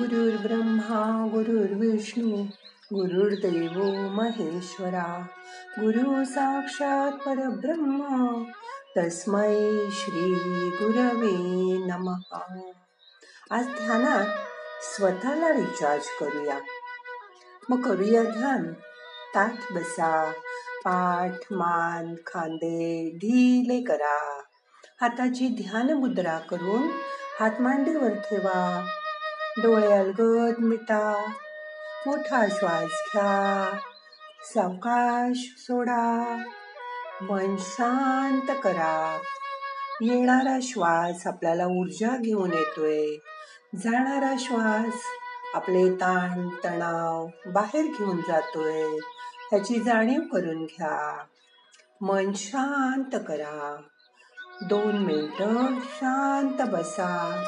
गुरुर्ब्रह्मा गुरुर्विष्णू गुरुर्देव महेश्वरा गुरु साक्षात परब्रह्म तस्मै श्री गुरवे नमः. आज ध्यानात स्वतःला रिचार्ज करूया. मग करूया ध्यान. ताठ बसा पाठ मान खांदे ढिले करा. हाताची ध्यान मुद्रा करून हात मांडीवर ठेवा. डोळे अलगद मिटा मोठा श्वास घ्या सावकाश सोडा मन शांत करा. येणारा श्वास आपल्याला ऊर्जा घेऊन येतोय. जाणारा श्वास आपले ताण तणाव बाहेर घेऊन जातोय. ह्याची जाणीव करून घ्या. मन शांत करा. दोन मिनटं शांत बसा.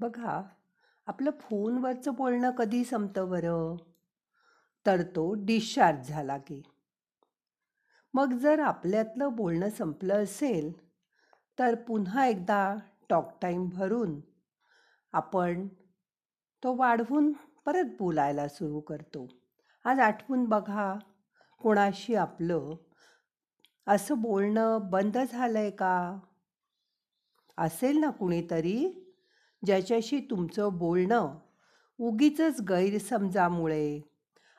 बघा आपलं फोनवरचं बोलणं कधी संपतं बरं? तर तो डिस्चार्ज झाला की. मग जर आपल्यातलं बोलणं संपलं असेल तर पुन्हा एकदा टॉक टाईम भरून आपण तो वाढवून परत बोलायला सुरू करतो. आज आठवून बघा कोणाशी आपलं असं बोलणं बंद झालंय का? असेल ना कुणीतरी? ज्याच्याशी तुमचं बोलणं उगीच गैरसमजामुळे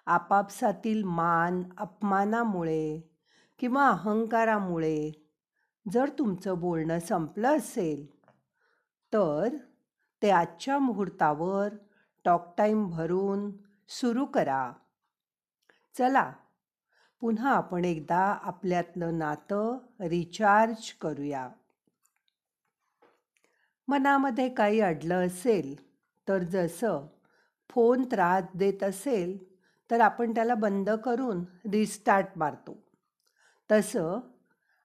आपापसातील मान अपमानामुळे किंवा अहंकारामुळे जर तुमचं बोलणं संपलं असेल तर ते आजच्या मुहूर्तावर टॉक टाईम भरून सुरू करा. चला पुन्हा आपण एकदा आपल्यातलं नातं रिचार्ज करूया. मनामध्ये काही अडलं असेल तर जसं फोन त्रास देत असेल तर आपण त्याला बंद करून रिस्टार्ट मारतो. तसं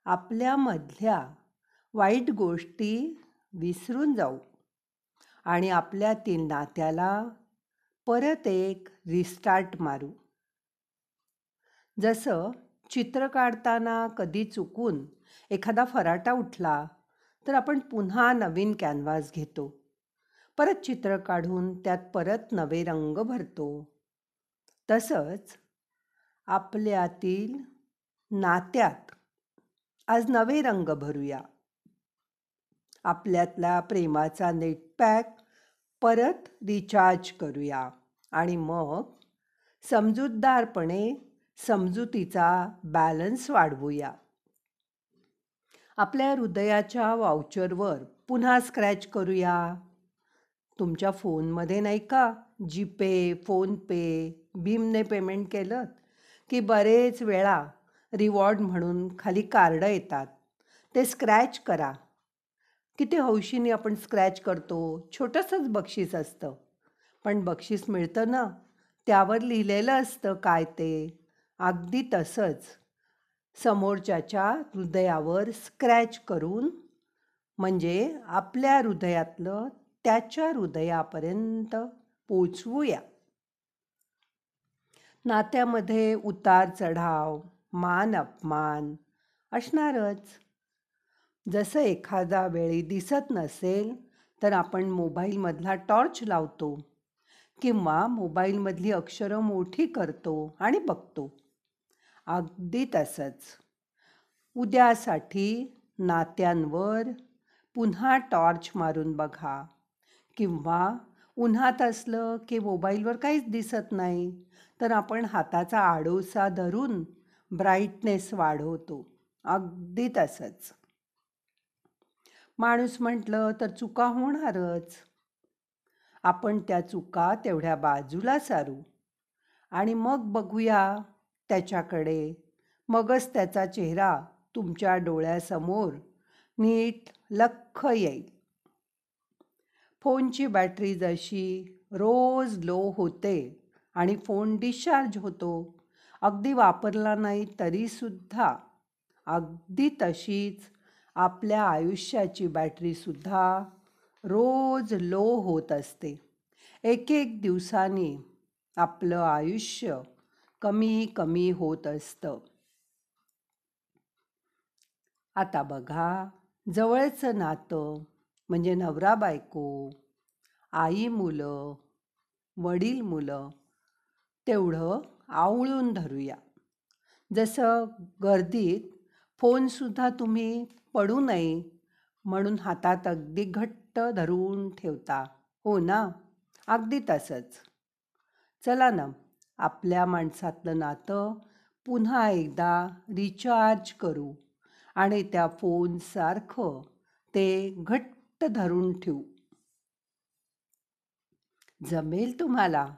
आपल्यामधल्या वाईट गोष्टी विसरून जाऊ आणि आपल्यातील नात्याला परत एक रिस्टार्ट मारू. जसं चित्र काढताना कधी चुकून एखादा फराटा उठला तर आपण पुन्हा नवीन कॅनव्हास घेतो. परत चित्र काढून त्यात परत नवे रंग भरतो. तसंच आपल्यातील नात्यात आज नवे रंग भरूया. आपल्यातला प्रेमाचा नेटपॅक परत रिचार्ज करूया. आणि मग समजूतदारपणे समजुतीचा बॅलन्स वाढवूया. आपल्या हृदयाच्या वाउचरवर पुन्हा स्क्रॅच करूया. तुमच्या फोनमध्ये नाही का? जीपे फोनपे भीमने पेमेंट केलं की बरेच वेळा रिवॉर्ड म्हणून खाली कार्ड येतात. ते स्क्रॅच करा. किती हौशीने आपण स्क्रॅच करतो? छोटंसंच बक्षीस असतं. पण बक्षीस मिळतं ना? त्यावर लिहिलेलं असतं काय ते? अगदी तसंच. समोरच्याच्या हृदयावर स्क्रॅच करून म्हणजे आपल्या हृदयातलं त्याच्या हृदयापर्यंत पोचवूया. नात्यामध्ये उतार चढाव मान अपमान असणारच. जसं एखादा वेळी दिसत नसेल तर आपण मोबाईलमधला टॉर्च लावतो किंवा मोबाईलमधली अक्षरं मोठी करतो आणि बघतो. अगदी तसंच. उद्यासाठी नात्यांवर पुन्हा टॉर्च मारून बघा. किंवा उन्हात असलं की मोबाईलवर काहीच दिसत नाही तर आपण हाताचा आडोसा धरून ब्राईटनेस वाढवतो. अगदी तसंच. माणूस म्हटलं तर चुका होणारच. आपण त्या चुका तेवढ्या बाजूला सारू आणि मग बघूया त्याच्याकडे. मगच त्याचा चेहरा तुमच्या डोळ्यासमोर नीट लख येईल. फोनची बॅटरी जशी रोज लो होते आणि फोन डिस्चार्ज होतो अगदी वापरला नाही तरीसुद्धा अगदी तशीच आपल्या आयुष्याची बॅटरीसुद्धा रोज लो होत असते. एक एक दिवसांनी आपलं आयुष्य कमी कमी होत असतं. आता बघा जवळचं नातं म्हणजे नवरा बायको आई मुलं वडील मुलं तेवढं आवळून धरूया. जसं गर्दीत फोनसुद्धा तुम्ही पडू नये म्हणून हातात अगदी घट्ट धरून ठेवता. हो ना? अगदी तसंच. चला ना आपल्या माणसातलं नातं पुन्हा एकदा रिचार्ज करू आणि त्या फोनसारखं ते घट्ट धरून ठेवू. जमेल तुम्हाला.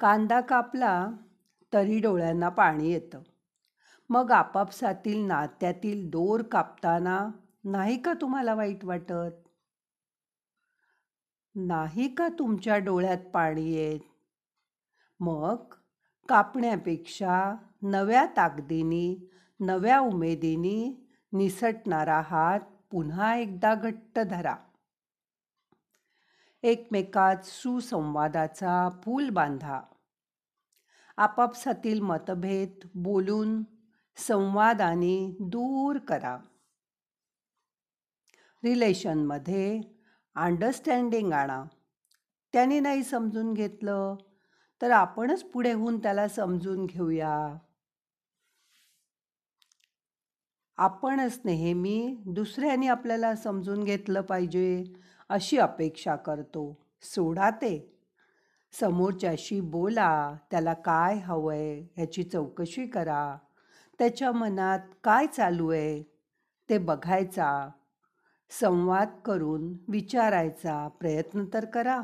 कांदा कापला तरी डोळ्यांना पाणी येतं. मग आपापसातील नात्यातील दोर कापताना नाही का तुम्हाला वाईट वाटत? नाही का तुमच्या डोळ्यात पाणी येत? मग कापण्यापेक्षा नव्या ताकदीनी नव्या उमेदीनी निसटणारा हात पुन्हा एकदा घट्ट धरा. एकमेकात सुसंवादाचा पूल बांधा. आपापसातील मतभेद बोलून संवादाने दूर करा. रिलेशनमध्ये अंडरस्टँडिंग आणा. त्याने नाही समजून घेतलं तर आपणच पुढे होऊन त्याला समजून घेऊया. आपणच नेहमी दुसऱ्याने आपल्याला समजून घेतलं पाहिजे अशी अपेक्षा करतो. सोडा ते. समोरच्याशी बोला त्याला काय हवं आहे ह्याची चौकशी करा. त्याच्या मनात काय चालू आहे ते बघायचा. संवाद करून विचारायचा प्रयत्न तर करा.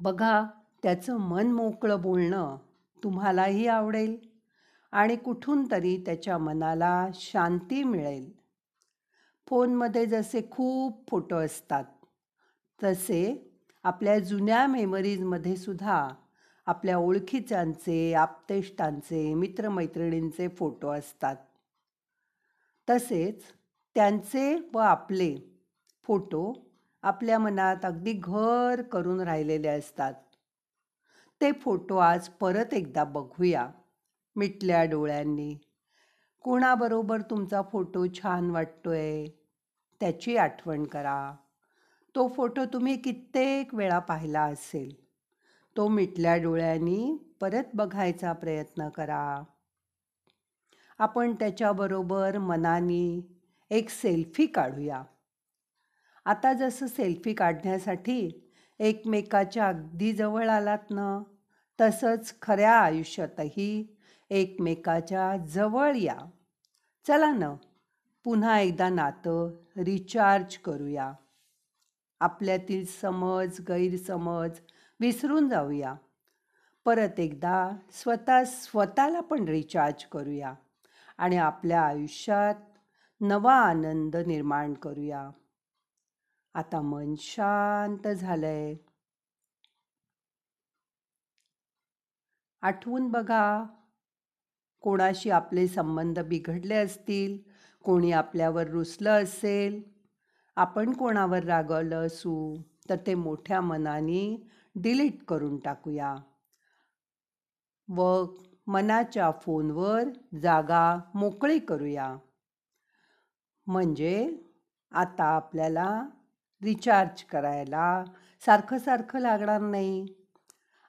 बघा त्याचं मन मोकळं बोलणं तुम्हालाही आवडेल आणि कुठून तरी त्याच्या मनाला शांती मिळेल. फोनमध्ये जसे खूप फोटो असतात तसे आपल्या जुन्या मेमरीजमध्ये सुद्धा आपल्या ओळखीच्यांचे आप्तेष्टांचे मित्रमैत्रिणींचे फोटो असतात. तसेच त्यांचे व आपले फोटो आपल्या मनात अगदी घर करून राहिलेले असतात. ते फोटो आज परत एकदा बघूया. मिटल्या डोळ्यांनी. कोणाबरोबर तुमचा फोटो छान वाटतोय? त्याची आठवण करा. तो फोटो तुम्ही कित्येक वेळा पाहिला असेल. तो मिटल्या डोळ्यांनी परत बघायचा प्रयत्न करा. आपण त्याच्याबरोबर मनानी एक सेल्फी काढूया. आता जसं सेल्फी काढण्यासाठी एकमेकाच्या अगदी जवळ आलात ना? तसंच खऱ्या आयुष्यातही एकमेकाच्या जवळ या. चला न पुन्हा एकदा नातं रिचार्ज करूया. आपल्यातील समज गैरसमज विसरून जाऊया. परत एकदा स्वतः स्वतःला पण रिचार्ज करूया. आणि आपल्या आयुष्यात नवा आनंद निर्माण करूया. आता मन शांत झालं आहे आठवून बघा. कोणाशी आपले संबंध बिघडले असतील कोणी आपल्यावर रुसलं असेल आपण कोणावर रागवलं असू तर ते मोठ्या मनाने डिलीट करून टाकूया. व मनाच्या फोनवर जागा मोकळी करूया. म्हणजे आता आपल्याला रिचार्ज करायला सारखं सारखं लागणार नाही.